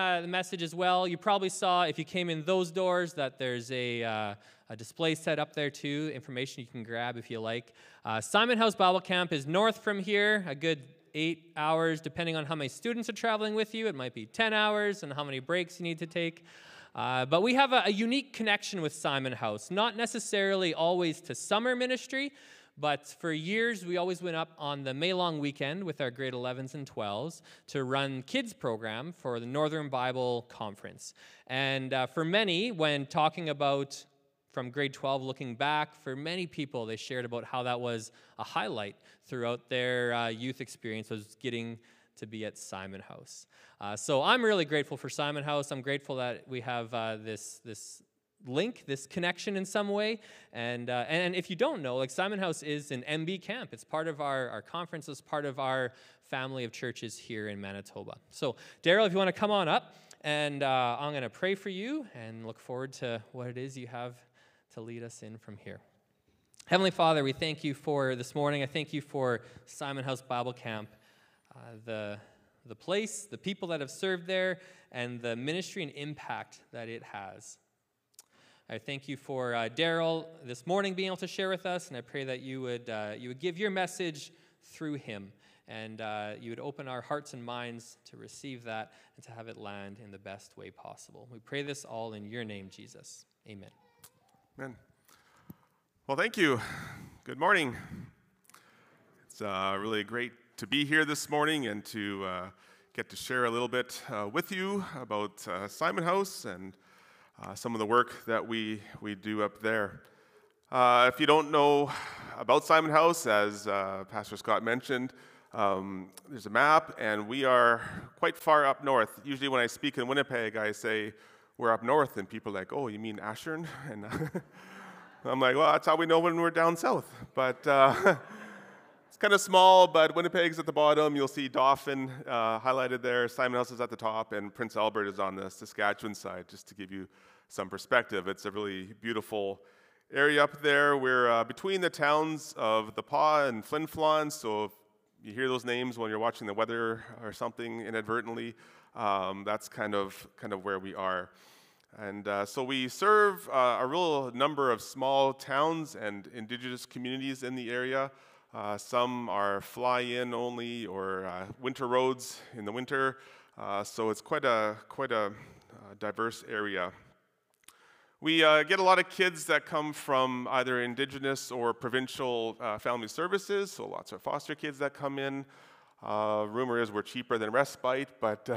uh, the message as well. You probably saw if you came in those doors that there's a, uh, a display set up there too, information you can grab if you like. Uh, Simonhouse Bible Camp is north from here, a good eight hours, depending on how many students are traveling with you. It might be 10 hours and how many breaks you need to take. Uh, but we have a, a unique connection with Simonhouse, not necessarily always to summer ministry, but for years, we always went up on the May long weekend with our grade 11s and 12s to run kids program for the Northern Bible Conference. And uh, for many, when talking about from grade 12 looking back, for many people, they shared about how that was a highlight throughout their uh, youth experience was getting to be at Simonhouse. Uh, so I'm really grateful for Simonhouse. I'm grateful that we have uh, this, this link, this connection in some way. And, uh, and if you don't know, like Simonhouse is an MB camp. It's part of our, our conference, it's part of our family of churches here in Manitoba. So, Darrell, if you want to come on up, and uh, I'm going to pray for you and look forward to what it is you have to lead us in from here. Heavenly Father, we thank you for this morning. I thank you for Simonhouse Bible Camp, uh, the, the place, the people that have served there, and the ministry and impact that it has. I thank you for uh, Darrell this morning being able to share with us, and I pray that you would, uh, you would give your message through him, and uh, you would open our hearts and minds to receive that and to have it land in the best way possible. We pray this all in your name, Jesus. Amen. Amen. Well, thank you. Good morning. It's uh, really great to be here this morning and to uh, get to share a little bit uh, with you about Simonhouse and uh, some of the work that we, we do up there. Uh, if you don't know about Simonhouse, as uh, Pastor Scott mentioned, um, there's a map, and we are quite far up north. Usually, when I speak in Winnipeg, I say we're up north, and people are like, "Oh, you mean Ashern?" And I'm like, "Well, that's how we know when we're down south." But uh, kind of small, but Winnipeg's at the bottom. You'll see Dauphin uh, highlighted there. Simonhouse is at the top, and Prince Albert is on the Saskatchewan side, just to give you some perspective. It's a really beautiful area up there. We're uh, between the towns of The Pas and Flin Flon, so if you hear those names when you're watching the weather or something inadvertently, um, that's kind of, kind of where we are. And uh, so we serve uh, a real number of small towns and indigenous communities in the area. Uh, some are fly in only or uh, winter roads in the winter. Uh, so it's quite a, quite a uh, diverse area. We uh, get a lot of kids that come from either indigenous or provincial uh, family services, so lots of foster kids that come in. Rumor is we're cheaper than respite, but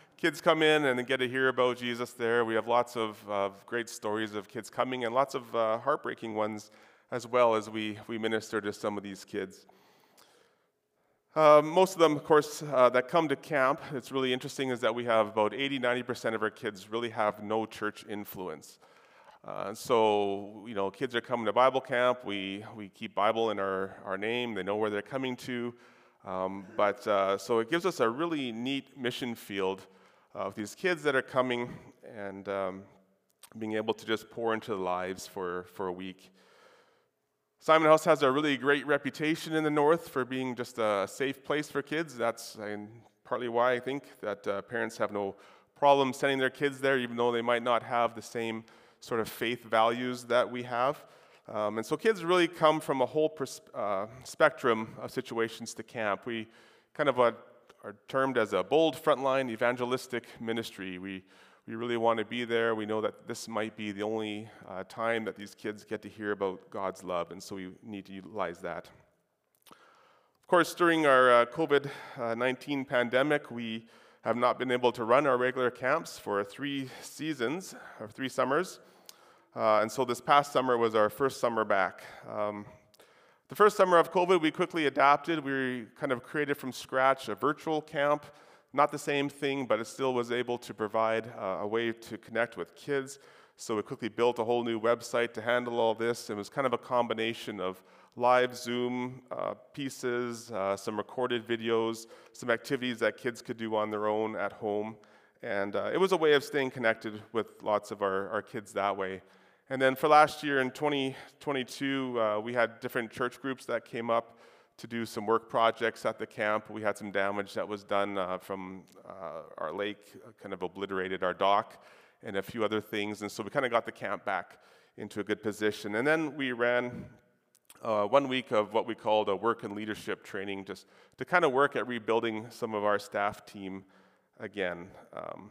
kids come in and get to hear about Jesus there. We have lots of, of great stories of kids coming and lots of heartbreaking ones as well as we, we minister to some of these kids. Uh, most of them, of course, uh, that come to camp, it's really interesting is that we have about 80 90% of our kids really have no church influence. Uh, so, you know, kids are coming to Bible camp. We, we keep Bible in our, our name. They know where they're coming to. Um, but uh, so it gives us a really neat mission field of these kids that are coming and um, being able to just pour into the lives for, for a week. Simonhouse has a really great reputation in the North for being just a safe place for kids. That's partly why I think that uh, parents have no problem sending their kids there, even though they might not have the same sort of faith values that we have. Um, and so kids really come from a whole pers- uh, spectrum of situations to camp. We kind of uh, are termed as a bold frontline evangelistic ministry. We, we really want to be there. We know that this might be the only uh, time that these kids get to hear about God's love, and so we need to utilize that. Of course, during our uh, COVID uh, 19 pandemic, we have not been able to run our regular camps for three seasons, or three summers. Uh, and so this past summer was our first summer back. Um, the first summer of COVID, we quickly adapted. We kind of created from scratch a virtual camp. Not the same thing, but it still was able to provide uh, a way to connect with kids. So we quickly built a whole new website to handle all this. It was kind of a combination of live Zoom uh, pieces, uh, some recorded videos, some activities that kids could do on their own at home. And uh, it was a way of staying connected with lots of our, our kids that way. And then for last year in 2022, uh, we had different church groups that came up to do some work projects at the camp. We had some damage that was done uh, from uh, our lake, uh, kind of obliterated our dock, and a few other things. And so we kind of got the camp back into a good position. And then we ran uh, one week of what we called a work and leadership training, just to kind of work at rebuilding some of our staff team again, um,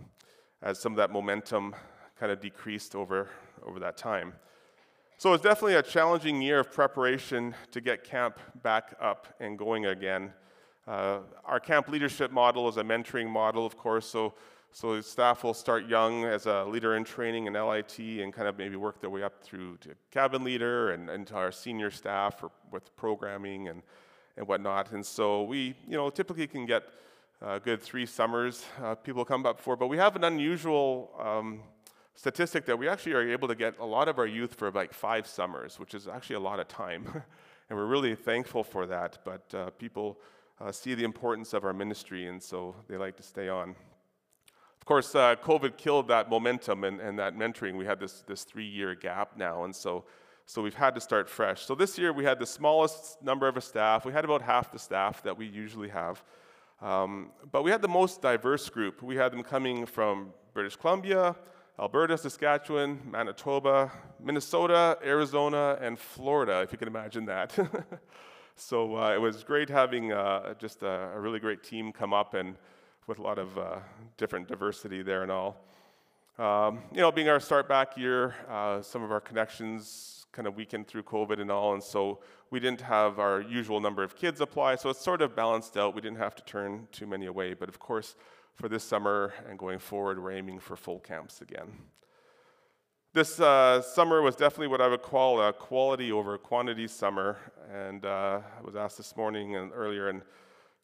as some of that momentum kind of decreased over, over that time. So it's definitely a challenging year of preparation to get camp back up and going again. Uh, our camp leadership model is a mentoring model, of course, so, so staff will start young as a leader in training in LIT and kind of maybe work their way up through to cabin leader and into our senior staff or with programming and, and whatnot. And so we, you know, typically can get a good three summers uh, people come up for, but we have an unusual um, statistic that we actually are able to get a lot of our youth for like five summers, which is actually a lot of time. and we're really thankful for that. But uh, people uh, see the importance of our ministry, and so they like to stay on. Of course, uh, COVID killed that momentum and, and that mentoring. We had this, this three year gap now, and so, so we've had to start fresh. So this year we had the smallest number of a staff. We had about half the staff that we usually have. Um, but we had the most diverse group. We had them coming from British Columbia, Alberta, Saskatchewan, Manitoba, Minnesota, Arizona, and Florida, if you can imagine that. so uh, it was great having uh, just a, a, really great team come up and with a lot of uh, different diversity there and all. Um, you know, being our start back year, uh, some of our connections kind of weakened through COVID and all, and so we didn't have our usual number of kids apply, so it's sort of balanced out. We didn't have to turn too many away, but of course, for this summer and going forward, we're aiming for full camps again. This uh, summer was definitely what I would call a quality over quantity summer. And uh, I was asked this morning and earlier, and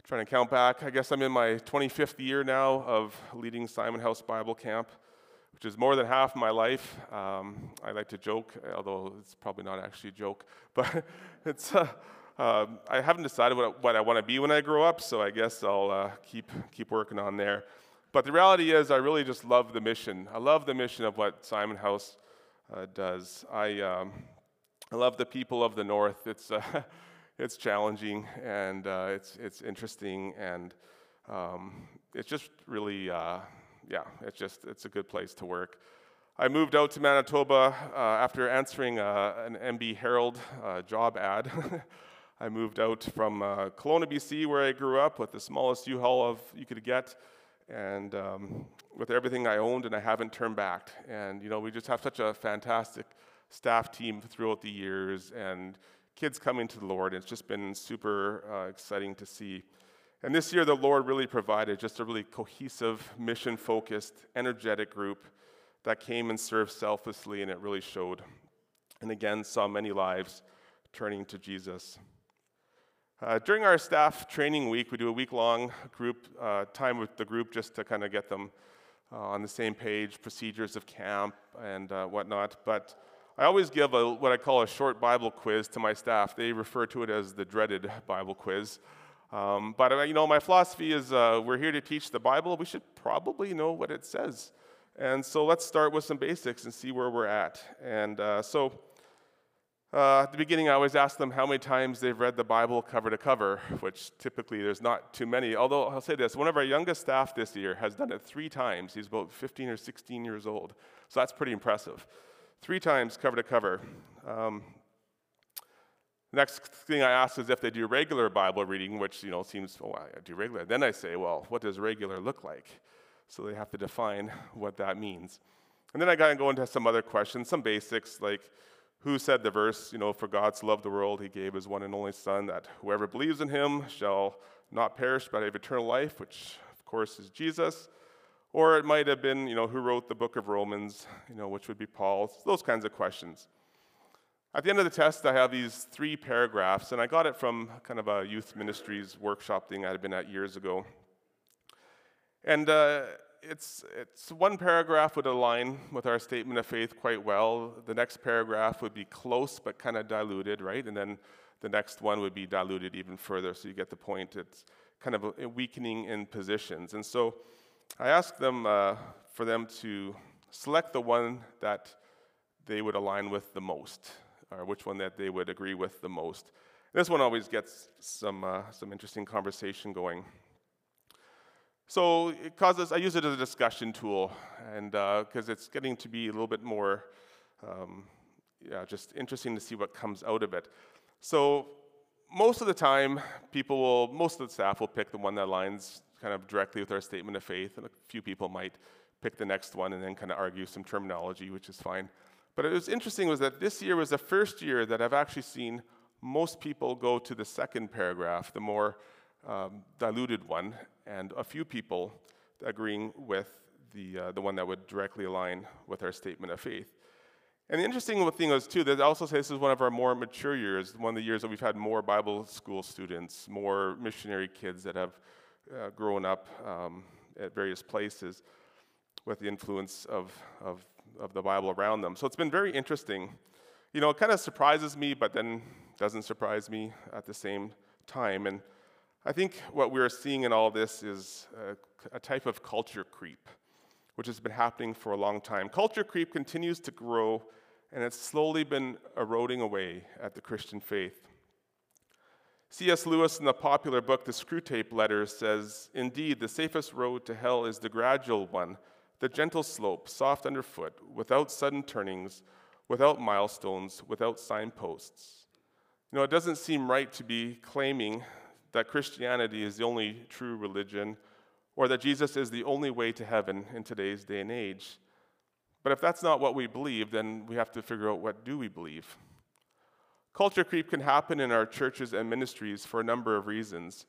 trying to count back, I guess I'm in my 25th year now of leading Simonhouse Bible Camp, which is more than half my life. Um, I like to joke, although it's probably not actually a joke, but it's. Uh, um, I haven't decided what, what I want to be when I grow up, so I guess I'll uh, keep, keep working on there. But the reality is, I really just love the mission. I love the mission of what Simonhouse uh, does. I, um, I love the people of the North. It's, uh, it's challenging and uh, it's, it's interesting and um, it's just really, uh, yeah, it's just, it's a good place to work. I moved out to Manitoba uh, after answering an MB Herald job ad. I moved out from uh, Kelowna, BC, where I grew up, with the smallest U-Haul of you could get, and um, with everything I owned, and I haven't turned back. And you know, we just have such a fantastic staff team throughout the years, and kids coming to the Lord. It's just been super uh, exciting to see. And this year, the Lord really provided just a really cohesive, mission-focused, energetic group that came and served selflessly, and it really showed. And again, saw many lives turning to Jesus. Uh, during our staff training week, we do a week long group uh, time with the group just to kind of get them uh, on the same page, procedures of camp and uh, whatnot. But I always give a, what I call a short Bible quiz to my staff. They refer to it as the dreaded Bible quiz. Um, but uh, you know, my philosophy is uh, we're here to teach the Bible. We should probably know what it says. And so let's start with some basics and see where we're at. And so uh, at the beginning, I always ask them how many times they've read the Bible cover to cover, which typically there's not too many. Although I'll say this one of our youngest staff this year has done it three times. He's about 15 or 16 years old. So that's pretty impressive. Three times cover to cover. Um, next thing I ask is if they do regular Bible reading, which you know seems, oh, I do regular. Then I say, well, what does regular look like? So they have to define what that means. And then I got to go into some other questions, some basics like who said the verse, you know, for God so loved the world, he gave his one and only Son, that whoever believes in him shall not perish but have eternal life, which of course is Jesus. Or it might have been, you know, who wrote the book of Romans, you know, which would be Paul, those kinds of questions. At the end of the test, I have these three paragraphs, and I got it from kind of a youth ministries workshop thing I had been at years ago. And uh, it's, it's one paragraph would align with our statement of faith quite well. The next paragraph would be close but kind of diluted, right? And then the next one would be diluted even further, so you get the point. It's kind of weakening in positions. And so I asked them uh, for them to select the one that they would align with the most, or which one that they would agree with the most. This one always gets some, uh, some interesting conversation going. So it causes, I use it as a discussion tool, and because uh, it's getting to be a little bit more, um, yeah, just interesting to see what comes out of it. So most of the time, people will, most of the staff will pick the one that aligns kind of directly with our statement of faith, and a few people might pick the next one and then kind of argue some terminology, which is fine. But it was interesting was that this year was the first year that I've actually seen most people go to the second paragraph, the more um, diluted one, and a few people agreeing with the, uh, the one that would directly align with our statement of faith. And the interesting thing was, too, that I also says this is one of our more mature years, one of the years that we've had more Bible school students, more missionary kids that have uh, grown up um, at various places with the influence of, of, of the Bible around them. So it's been very interesting. You know, it kind of surprises me, but then doesn't surprise me at the same time. And I think what we're seeing in all this is a, a type of culture creep, which has been happening for a long time. Culture creep continues to grow, and it's slowly been eroding away at the Christian faith. C.S. Lewis, in the popular book The Screwtape Letters, says Indeed, the safest road to hell is the gradual one, the gentle slope, soft underfoot, without sudden turnings, without milestones, without signposts. You know, it doesn't seem right to be claiming that Christianity is the only true religion or that Jesus is the only way to heaven in today's day and age. But if that's not what we believe, then we have to figure out what do we believe. Culture creep can happen in our churches and ministries for a number of reasons,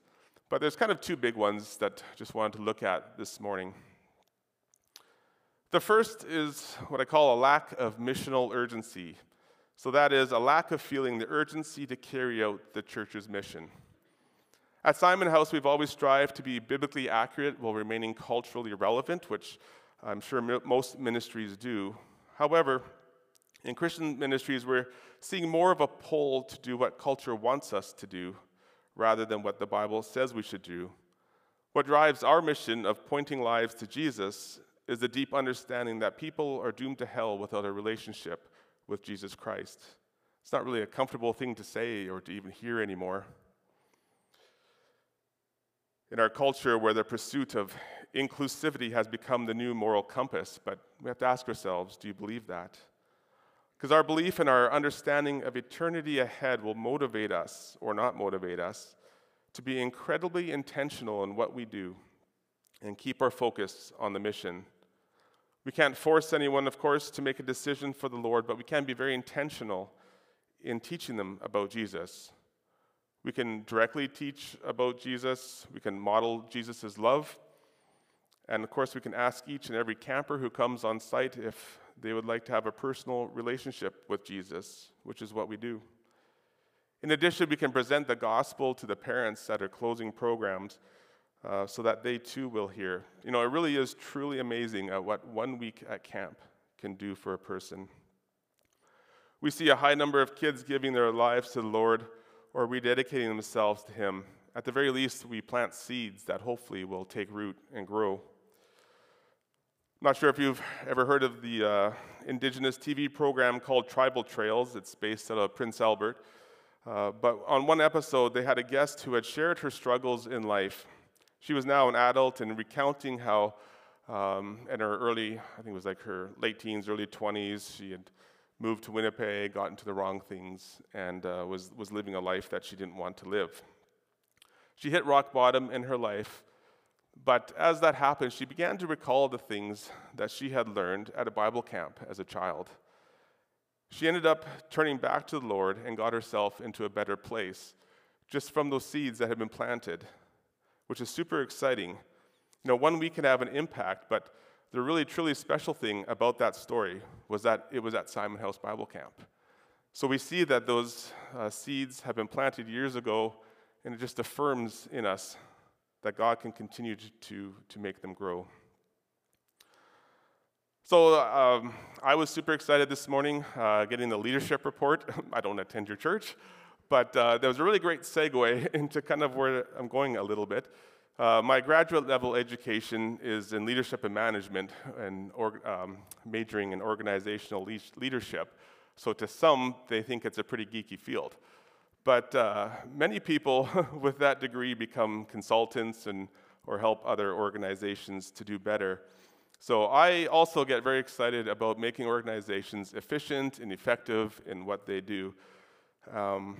but there's kind of two big ones that I just wanted to look at this morning. The first is what I call a lack of missional urgency. So, that is a lack of feeling the urgency to carry out the church's mission. At Simonhouse, we've always strived to be biblically accurate while remaining culturally relevant, which I'm sure most ministries do. However, in Christian ministries, we're seeing more of a pull to do what culture wants us to do rather than what the Bible says we should do. What drives our mission of pointing lives to Jesus is the deep understanding that people are doomed to hell without a relationship with Jesus Christ. It's not really a comfortable thing to say or to even hear anymore. In our culture, where the pursuit of inclusivity has become the new moral compass, but we have to ask ourselves do you believe that? Because our belief and our understanding of eternity ahead will motivate us, or not motivate us, to be incredibly intentional in what we do and keep our focus on the mission we can't force anyone, of course, to make a decision for the Lord, but we can be very intentional in teaching them about Jesus. We can directly teach about Jesus, we can model Jesus' love, and of course, we can ask each and every camper who comes on site if they would like to have a personal relationship with Jesus, which is what we do. In addition, we can present the gospel to the parents that are closing programs uh, so that they too will hear. You know, it really is truly amazing at what one week at camp can do for a person. We see a high number of kids giving their lives to the Lord or rededicating themselves to Him. At the very least, we plant seeds that hopefully will take root and grow. I'm not sure if you've ever heard of the uh, indigenous TV program called Tribal Trails. It's based out of Prince Albert. Uh, but on one episode, they had a guest who had shared her struggles in life. She was now an adult and recounting how, um, in her early, I think it was like her late teens, early 20s, she had moved to Winnipeg, got into the wrong things, and uh, was, was living a life that she didn't want to live. She hit rock bottom in her life, but as that happened, she began to recall the things that she had learned at a Bible camp as a child. She ended up turning back to the Lord and got herself into a better place just from those seeds that had been planted which is super exciting. You know, one week can have an impact, but the really truly special thing about that story was that it was at Simonhouse Bible Camp. So we see that those uh, seeds have been planted years ago, and it just affirms in us that God can continue to, to, make them grow. So um, I was super excited this morning uh, getting the leadership report. I don't attend your church, but uh, there was a really great segue into kind of where I'm going a little bit. Uh, my graduate level education is in leadership and management and um, majoring in organizational le- leadership. So to some, they think it's a pretty geeky field. But uh, many people with that degree become consultants and or help other organizations to do better. So I also get very excited about making organizations efficient and effective in what they do. Um,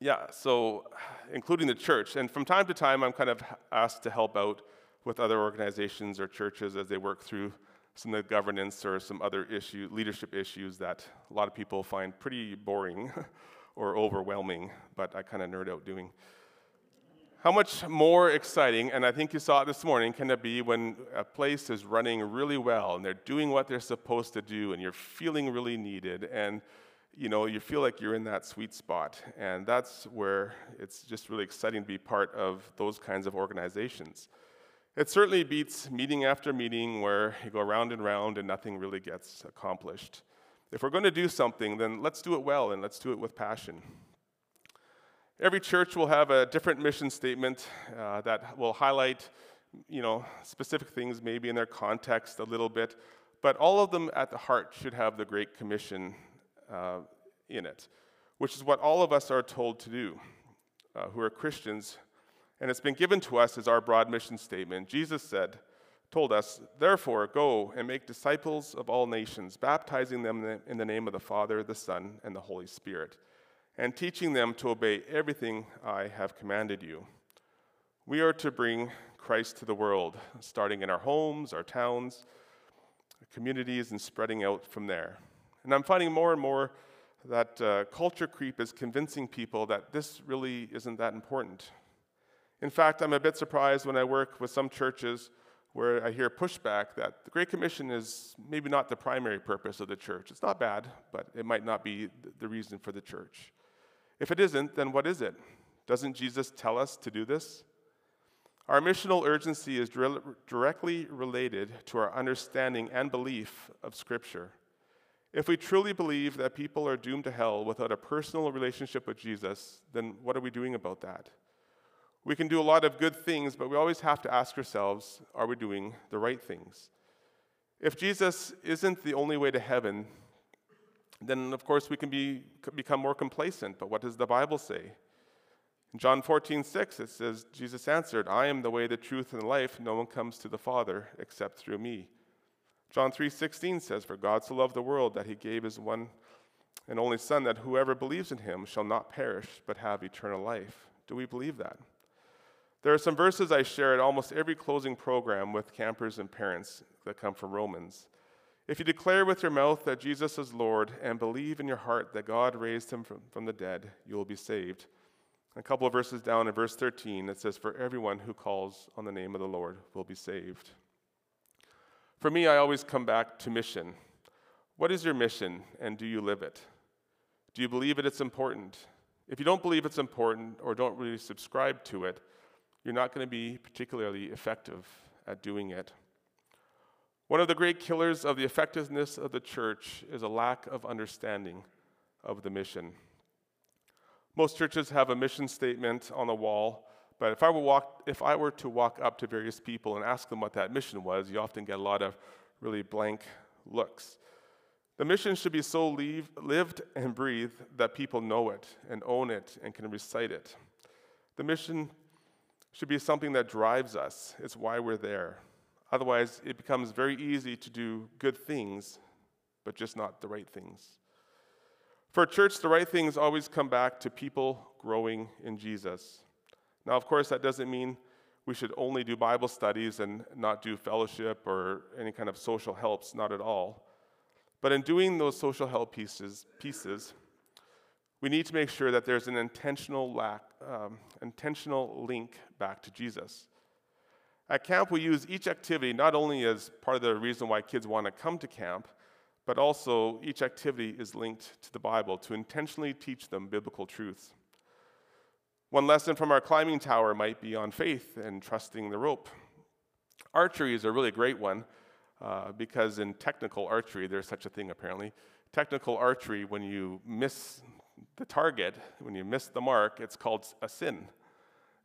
yeah, so including the church. And from time to time, I'm kind of asked to help out with other organizations or churches as they work through some of the governance or some other issue, leadership issues that a lot of people find pretty boring or overwhelming, but I kind of nerd out doing. How much more exciting, and I think you saw it this morning, can it be when a place is running really well and they're doing what they're supposed to do and you're feeling really needed and you know you feel like you're in that sweet spot and that's where it's just really exciting to be part of those kinds of organizations. It certainly beats meeting after meeting where you go round and round and nothing really gets accomplished. If we're going to do something, then let's do it well and let's do it with passion. Every church will have a different mission statement uh, that will highlight, you know, specific things maybe in their context a little bit, but all of them at the heart should have the Great Commission uh, in it, which is what all of us are told to do uh, who are Christians, and it's been given to us as our broad mission statement. Jesus said, told us, Therefore, go and make disciples of all nations, baptizing them in the name of the Father, the Son, and the Holy Spirit and teaching them to obey everything I have commanded you. We are to bring Christ to the world, starting in our homes, our towns, communities, and spreading out from there. And I'm finding more and more that uh, culture creep is convincing people that this really isn't that important. In fact, I'm a bit surprised when I work with some churches where I hear pushback that the Great Commission is maybe not the primary purpose of the church. It's not bad, but it might not be the reason for the church. If it isn't, then what is it? Doesn't Jesus tell us to do this? Our missional urgency is directly related to our understanding and belief of Scripture. If we truly believe that people are doomed to hell without a personal relationship with Jesus, then what are we doing about that? We can do a lot of good things, but we always have to ask ourselves are we doing the right things? If Jesus isn't the only way to heaven, then of course we can be, become more complacent. But what does the Bible say? In John 14, 6, it says, Jesus answered, I am the way, the truth, and the life. No one comes to the Father except through me. John 3:16 says, For God so loved the world that he gave his one and only Son, that whoever believes in him shall not perish, but have eternal life. Do we believe that? There are some verses I share at almost every closing program with campers and parents that come from Romans. If you declare with your mouth that Jesus is Lord and believe in your heart that God raised him from, from the dead, you will be saved. A couple of verses down in verse 13, it says, For everyone who calls on the name of the Lord will be saved. For me, I always come back to mission. What is your mission and do you live it? Do you believe it, it's important? If you don't believe it's important or don't really subscribe to it, you're not going to be particularly effective at doing it. One of the great killers of the effectiveness of the church is a lack of understanding of the mission. Most churches have a mission statement on the wall, but if I, were walk, if I were to walk up to various people and ask them what that mission was, you often get a lot of really blank looks. The mission should be so leave, lived and breathed that people know it and own it and can recite it. The mission should be something that drives us, it's why we're there. Otherwise, it becomes very easy to do good things, but just not the right things. For a church, the right things always come back to people growing in Jesus. Now, of course, that doesn't mean we should only do Bible studies and not do fellowship or any kind of social helps, not at all. But in doing those social help pieces, pieces we need to make sure that there's an intentional, lack, um, intentional link back to Jesus. At camp, we use each activity not only as part of the reason why kids want to come to camp, but also each activity is linked to the Bible to intentionally teach them biblical truths. One lesson from our climbing tower might be on faith and trusting the rope. Archery is a really great one uh, because in technical archery, there's such a thing apparently. Technical archery, when you miss the target, when you miss the mark, it's called a sin.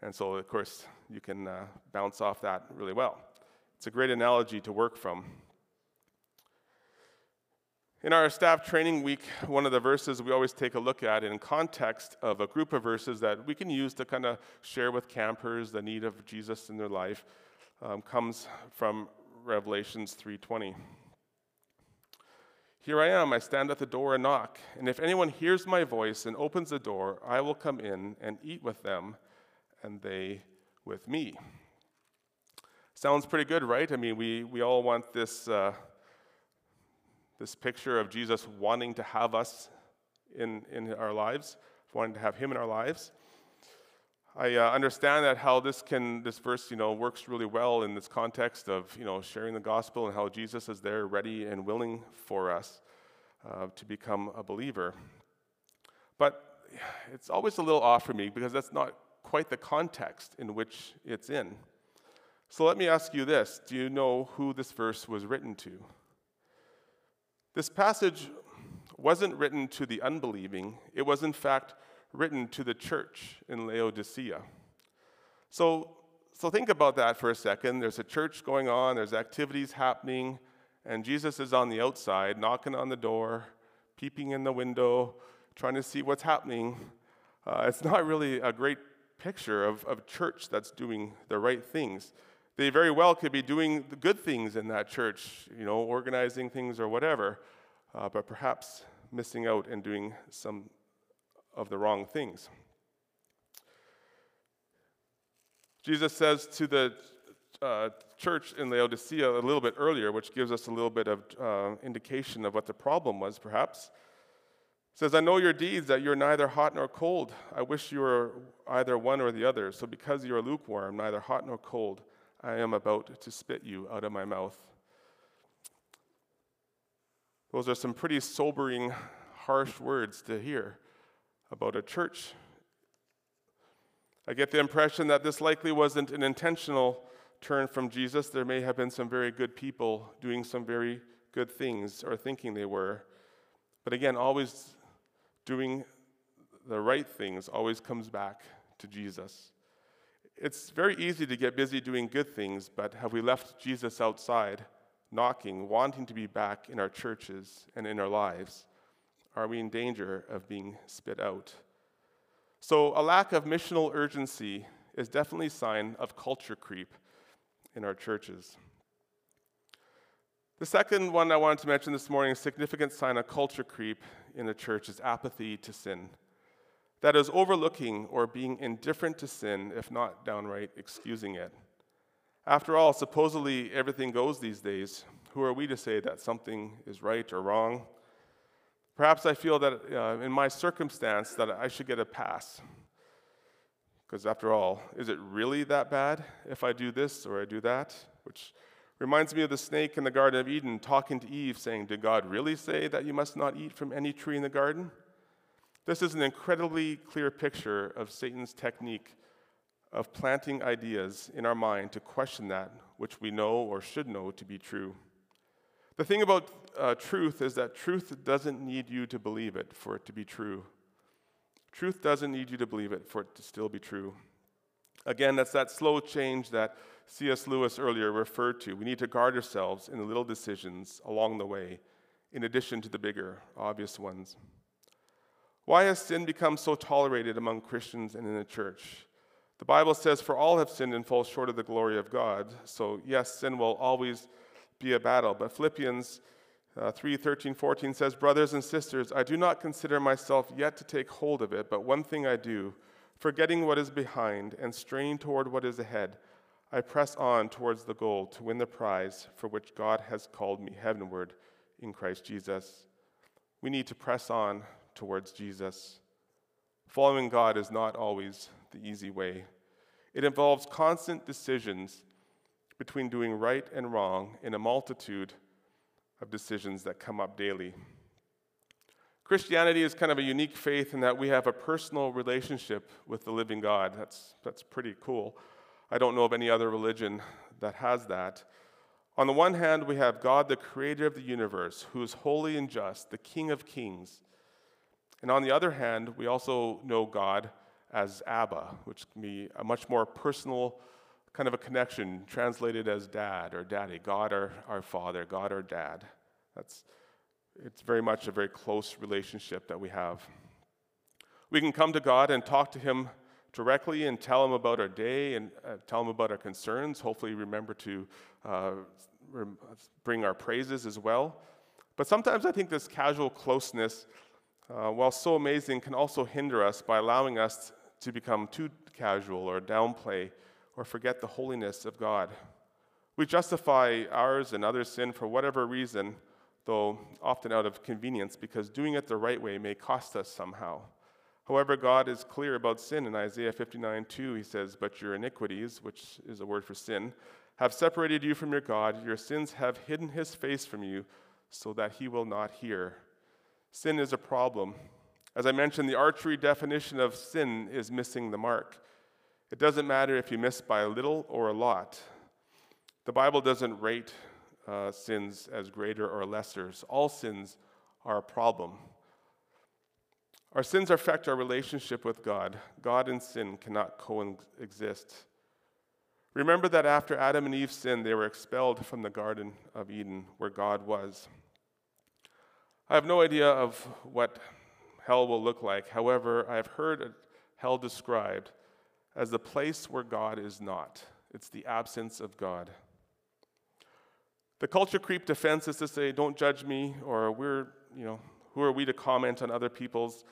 And so, of course, you can uh, bounce off that really well. It's a great analogy to work from. In our staff training week, one of the verses we always take a look at in context of a group of verses that we can use to kind of share with campers the need of Jesus in their life um, comes from Revelations 3:20. Here I am, I stand at the door and knock, and if anyone hears my voice and opens the door, I will come in and eat with them, and they with me. Sounds pretty good, right? I mean, we, we all want this. Uh, this picture of Jesus wanting to have us in, in our lives, wanting to have Him in our lives. I uh, understand that how this can this verse you know works really well in this context of you know sharing the gospel and how Jesus is there ready and willing for us uh, to become a believer. But it's always a little off for me because that's not quite the context in which it's in. So let me ask you this: Do you know who this verse was written to? This passage wasn't written to the unbelieving, it was in fact written to the church in Laodicea. So, so think about that for a second. There's a church going on, there's activities happening, and Jesus is on the outside, knocking on the door, peeping in the window, trying to see what's happening. Uh, it's not really a great picture of, of church that's doing the right things. They very well could be doing the good things in that church, you know, organizing things or whatever, uh, but perhaps missing out and doing some of the wrong things. Jesus says to the uh, church in Laodicea a little bit earlier, which gives us a little bit of uh, indication of what the problem was, perhaps. says, I know your deeds, that you're neither hot nor cold. I wish you were either one or the other. So because you are lukewarm, neither hot nor cold, I am about to spit you out of my mouth. Those are some pretty sobering, harsh words to hear about a church. I get the impression that this likely wasn't an intentional turn from Jesus. There may have been some very good people doing some very good things or thinking they were. But again, always doing the right things always comes back to Jesus. It's very easy to get busy doing good things, but have we left Jesus outside, knocking, wanting to be back in our churches and in our lives? Are we in danger of being spit out? So, a lack of missional urgency is definitely a sign of culture creep in our churches. The second one I wanted to mention this morning, a significant sign of culture creep in the church, is apathy to sin. That is overlooking or being indifferent to sin, if not downright excusing it. After all, supposedly everything goes these days. Who are we to say that something is right or wrong? Perhaps I feel that uh, in my circumstance that I should get a pass. Because after all, is it really that bad if I do this or I do that? Which reminds me of the snake in the Garden of Eden talking to Eve, saying, Did God really say that you must not eat from any tree in the garden? This is an incredibly clear picture of Satan's technique of planting ideas in our mind to question that which we know or should know to be true. The thing about uh, truth is that truth doesn't need you to believe it for it to be true. Truth doesn't need you to believe it for it to still be true. Again, that's that slow change that C.S. Lewis earlier referred to. We need to guard ourselves in the little decisions along the way, in addition to the bigger, obvious ones. Why has sin become so tolerated among Christians and in the church? The Bible says, For all have sinned and fall short of the glory of God. So, yes, sin will always be a battle. But Philippians uh, 3 13, 14 says, Brothers and sisters, I do not consider myself yet to take hold of it, but one thing I do, forgetting what is behind and straining toward what is ahead, I press on towards the goal to win the prize for which God has called me heavenward in Christ Jesus. We need to press on towards Jesus. Following God is not always the easy way. It involves constant decisions between doing right and wrong in a multitude of decisions that come up daily. Christianity is kind of a unique faith in that we have a personal relationship with the living God. That's, that's pretty cool. I don't know of any other religion that has that. On the one hand, we have God, the creator of the universe, who is holy and just, the King of kings. And on the other hand, we also know God as Abba, which can be a much more personal kind of a connection, translated as dad or daddy, God our, our father, God our dad. That's it's very much a very close relationship that we have. We can come to God and talk to Him directly and tell Him about our day and uh, tell Him about our concerns. Hopefully, remember to uh, bring our praises as well. But sometimes I think this casual closeness, uh, while so amazing, can also hinder us by allowing us to become too casual or downplay or forget the holiness of God. We justify ours and others' sin for whatever reason, though often out of convenience, because doing it the right way may cost us somehow. However, God is clear about sin in Isaiah 59 2. He says, But your iniquities, which is a word for sin, have separated you from your God. Your sins have hidden his face from you so that he will not hear. Sin is a problem. As I mentioned, the archery definition of sin is missing the mark. It doesn't matter if you miss by a little or a lot. The Bible doesn't rate uh, sins as greater or lesser. All sins are a problem. Our sins affect our relationship with God. God and sin cannot coexist. Remember that after Adam and Eve sinned, they were expelled from the Garden of Eden, where God was. I have no idea of what hell will look like. However, I have heard hell described as the place where God is not. It's the absence of God. The culture creep defense is to say, don't judge me, or we're, you know, who are we to comment on other people's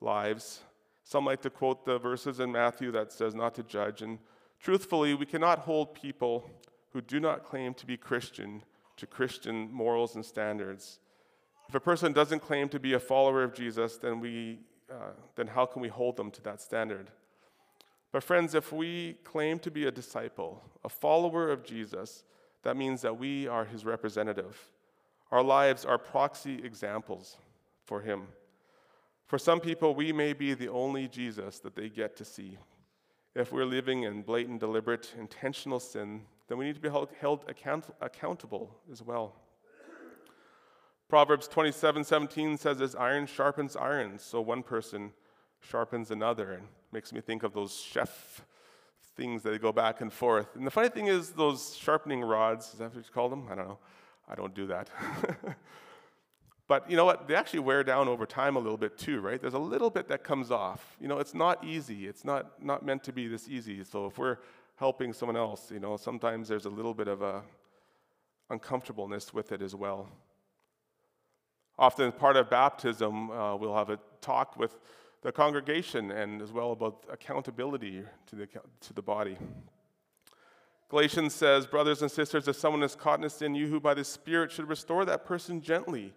lives? Some like to quote the verses in Matthew that says not to judge. And truthfully, we cannot hold people who do not claim to be Christian to Christian morals and standards. If a person doesn't claim to be a follower of Jesus, then, we, uh, then how can we hold them to that standard? But, friends, if we claim to be a disciple, a follower of Jesus, that means that we are his representative. Our lives are proxy examples for him. For some people, we may be the only Jesus that they get to see. If we're living in blatant, deliberate, intentional sin, then we need to be held, held account, accountable as well. Proverbs 27 17 says, As iron sharpens iron, so one person sharpens another. And makes me think of those chef things that go back and forth. And the funny thing is, those sharpening rods, is that what you call them? I don't know. I don't do that. but you know what? They actually wear down over time a little bit too, right? There's a little bit that comes off. You know, it's not easy. It's not, not meant to be this easy. So if we're helping someone else, you know, sometimes there's a little bit of a uncomfortableness with it as well. Often, part of baptism, uh, we'll have a talk with the congregation and as well about accountability to the, to the body. Galatians says, Brothers and sisters, if someone is caught in a sin, you who by the Spirit should restore that person gently.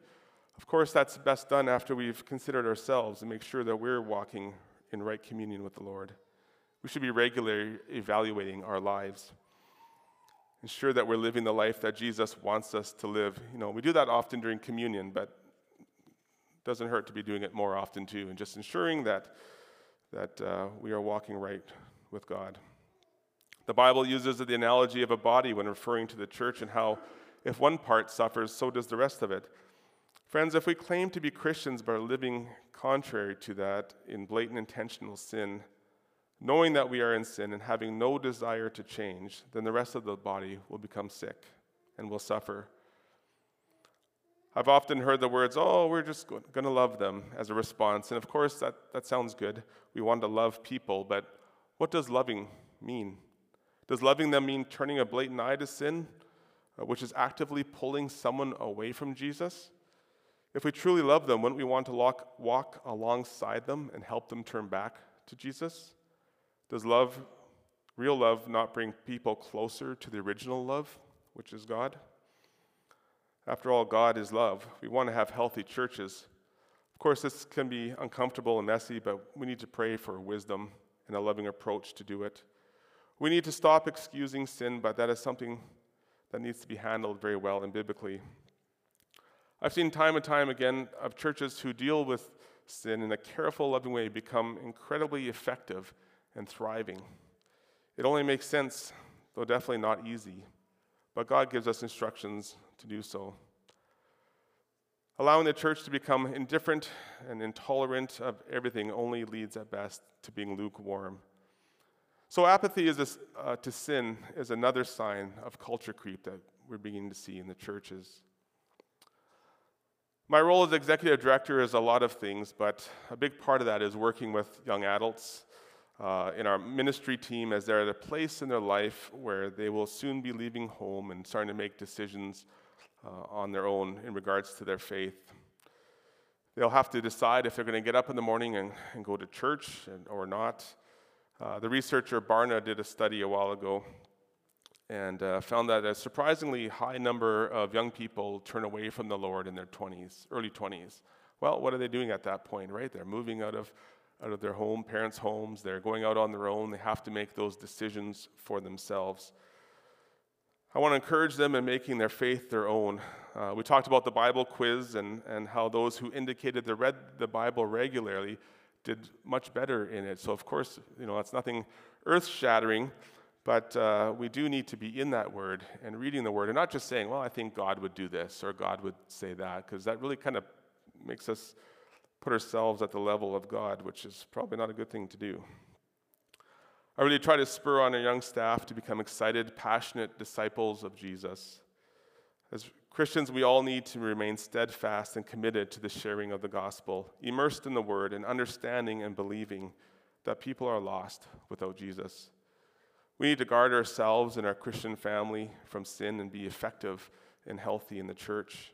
Of course, that's best done after we've considered ourselves and make sure that we're walking in right communion with the Lord. We should be regularly evaluating our lives. Ensure that we're living the life that Jesus wants us to live. You know, we do that often during communion, but doesn't hurt to be doing it more often too, and just ensuring that, that uh, we are walking right with God. The Bible uses the analogy of a body when referring to the church and how if one part suffers, so does the rest of it. Friends, if we claim to be Christians but are living contrary to that in blatant intentional sin, knowing that we are in sin and having no desire to change, then the rest of the body will become sick and will suffer. I've often heard the words, oh, we're just going to love them as a response. And of course, that, that sounds good. We want to love people, but what does loving mean? Does loving them mean turning a blatant eye to sin, uh, which is actively pulling someone away from Jesus? If we truly love them, wouldn't we want to walk, walk alongside them and help them turn back to Jesus? Does love, real love, not bring people closer to the original love, which is God? After all, God is love. We want to have healthy churches. Of course, this can be uncomfortable and messy, but we need to pray for wisdom and a loving approach to do it. We need to stop excusing sin, but that is something that needs to be handled very well and biblically. I've seen time and time again of churches who deal with sin in a careful, loving way become incredibly effective and thriving. It only makes sense, though definitely not easy. But God gives us instructions to do so. Allowing the church to become indifferent and intolerant of everything only leads at best to being lukewarm. So, apathy a, uh, to sin is another sign of culture creep that we're beginning to see in the churches. My role as executive director is a lot of things, but a big part of that is working with young adults uh, in our ministry team as they're at a place in their life where they will soon be leaving home and starting to make decisions uh, on their own in regards to their faith. They'll have to decide if they're going to get up in the morning and, and go to church and, or not. Uh, the researcher Barna did a study a while ago and uh, found that a surprisingly high number of young people turn away from the Lord in their 20s, early 20s. Well, what are they doing at that point, right? They're moving out of, out of their home, parents' homes, they're going out on their own, they have to make those decisions for themselves. I want to encourage them in making their faith their own. Uh, we talked about the Bible quiz and, and how those who indicated they read the Bible regularly did much better in it. So, of course, you know, that's nothing earth shattering. But uh, we do need to be in that word and reading the word and not just saying, well, I think God would do this or God would say that, because that really kind of makes us put ourselves at the level of God, which is probably not a good thing to do. I really try to spur on our young staff to become excited, passionate disciples of Jesus. As Christians, we all need to remain steadfast and committed to the sharing of the gospel, immersed in the word and understanding and believing that people are lost without Jesus. We need to guard ourselves and our Christian family from sin and be effective and healthy in the church.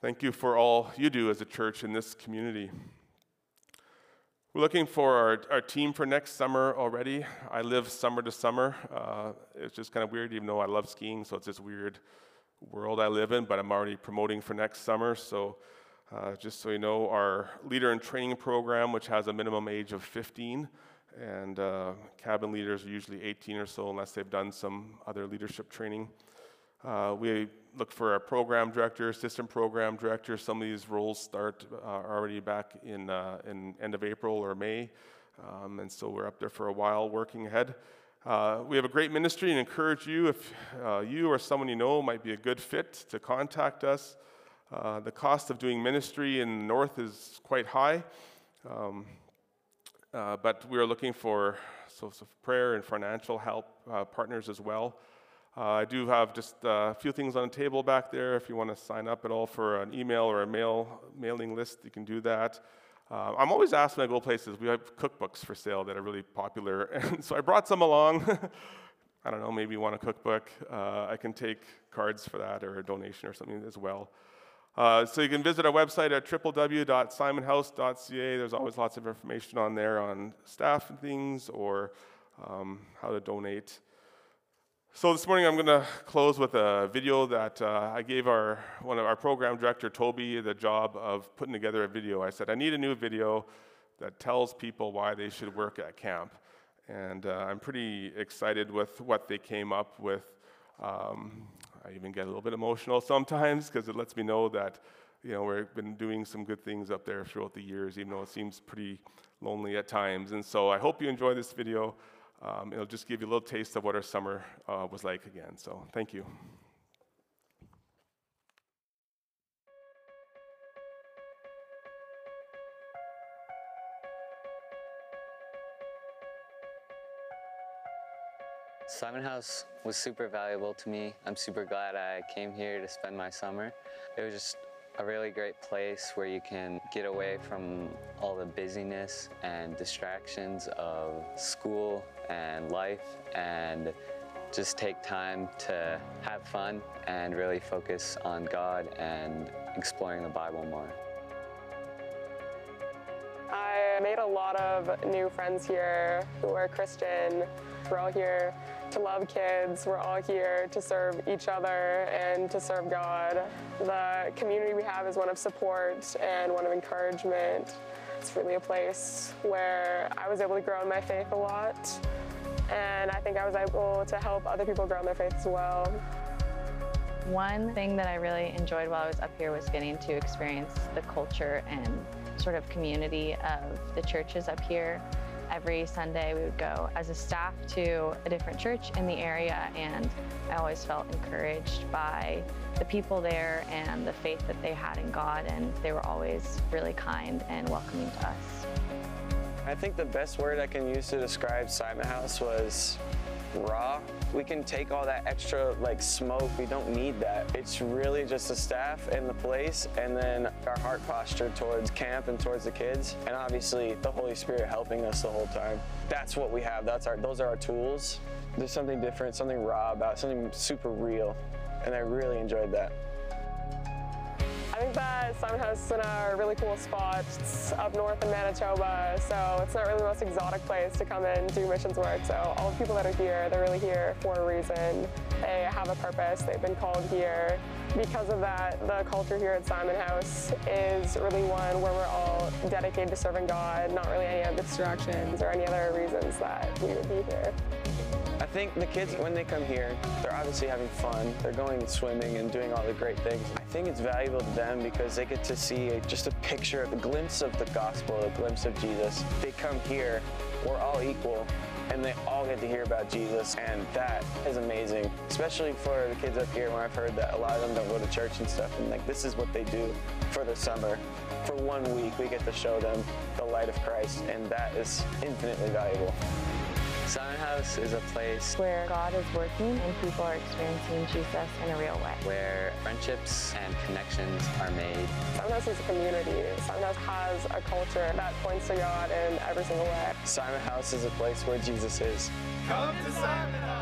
Thank you for all you do as a church in this community. We're looking for our, our team for next summer already. I live summer to summer. Uh, it's just kind of weird, even though I love skiing, so it's this weird world I live in, but I'm already promoting for next summer. So, uh, just so you know, our leader in training program, which has a minimum age of 15, and uh, cabin leaders are usually 18 or so, unless they've done some other leadership training. Uh, we look for a program director, assistant program director. Some of these roles start uh, already back in, uh, in end of April or May, um, and so we're up there for a while working ahead. Uh, we have a great ministry and encourage you if uh, you or someone you know might be a good fit to contact us. the cost of doing ministry in the north is quite high. Um, uh, but we are looking for source of prayer and financial help uh, partners as well. Uh, I do have just a few things on the table back there. If you want to sign up at all for an email or a mail mailing list, you can do that. Uh, I'm always asked when I go places. We have cookbooks for sale that are really popular, and so I brought some along. I don't know, maybe you want a cookbook. Uh, I can take cards for that or a donation or something as well. Uh, so you can visit our website at www.simonhouse.ca. There's always lots of information on there on staff and things or um, how to donate. So this morning I'm going to close with a video that uh, I gave our one of our program director Toby the job of putting together a video. I said I need a new video that tells people why they should work at camp, and uh, I'm pretty excited with what they came up with. Um, I even get a little bit emotional sometimes because it lets me know that, you know, we've been doing some good things up there throughout the years, even though it seems pretty lonely at times. And so I hope you enjoy this video. Um, it'll just give you a little taste of what our summer uh, was like again. So thank you. Simonhouse was super valuable to me. I'm super glad I came here to spend my summer. It was just a really great place where you can get away from all the busyness and distractions of school and life and just take time to have fun and really focus on God and exploring the Bible more. I made a lot of new friends here who are Christian. We're all here to love kids. We're all here to serve each other and to serve God. The community we have is one of support and one of encouragement. It's really a place where I was able to grow in my faith a lot. And I think I was able to help other people grow in their faith as well. One thing that I really enjoyed while I was up here was getting to experience the culture and sort of community of the churches up here every Sunday we would go as a staff to a different church in the area and I always felt encouraged by the people there and the faith that they had in God and they were always really kind and welcoming to us. I think the best word I can use to describe Simonhouse was raw. We can take all that extra like smoke, we don't need that. It's really just the staff and the place, and then our heart posture towards camp and towards the kids, and obviously the Holy Spirit helping us the whole time. That's what we have. That's our. Those are our tools. There's something different, something raw about, something super real, and I really enjoyed that. I think that Simonhouse is in a really cool spot. It's up north in Manitoba, so it's not really the most exotic place to come and do missions work. So all the people that are here, they're really here for a reason. They have a purpose. They've been called here. Because of that, the culture here at Simonhouse is really one where we're all dedicated to serving God, not really any other distractions or any other reasons that we would be here. I think the kids, when they come here, they're obviously having fun. They're going swimming and doing all the great things. I think it's valuable to them because they get to see a, just a picture, a glimpse of the gospel, a glimpse of Jesus. They come here, we're all equal, and they all get to hear about Jesus, and that is amazing. Especially for the kids up here, where I've heard that a lot of them don't go to church and stuff, and like this is what they do for the summer. For one week, we get to show them the light of Christ, and that is infinitely valuable. Simonhouse is a place Where God is working and people are experiencing Jesus in a real way. where friendships and connections are made. Simon House is a community. Simonhouse has a culture that points to God in every single way. Simonhouse is a place where Jesus is. Come to Simonhouse.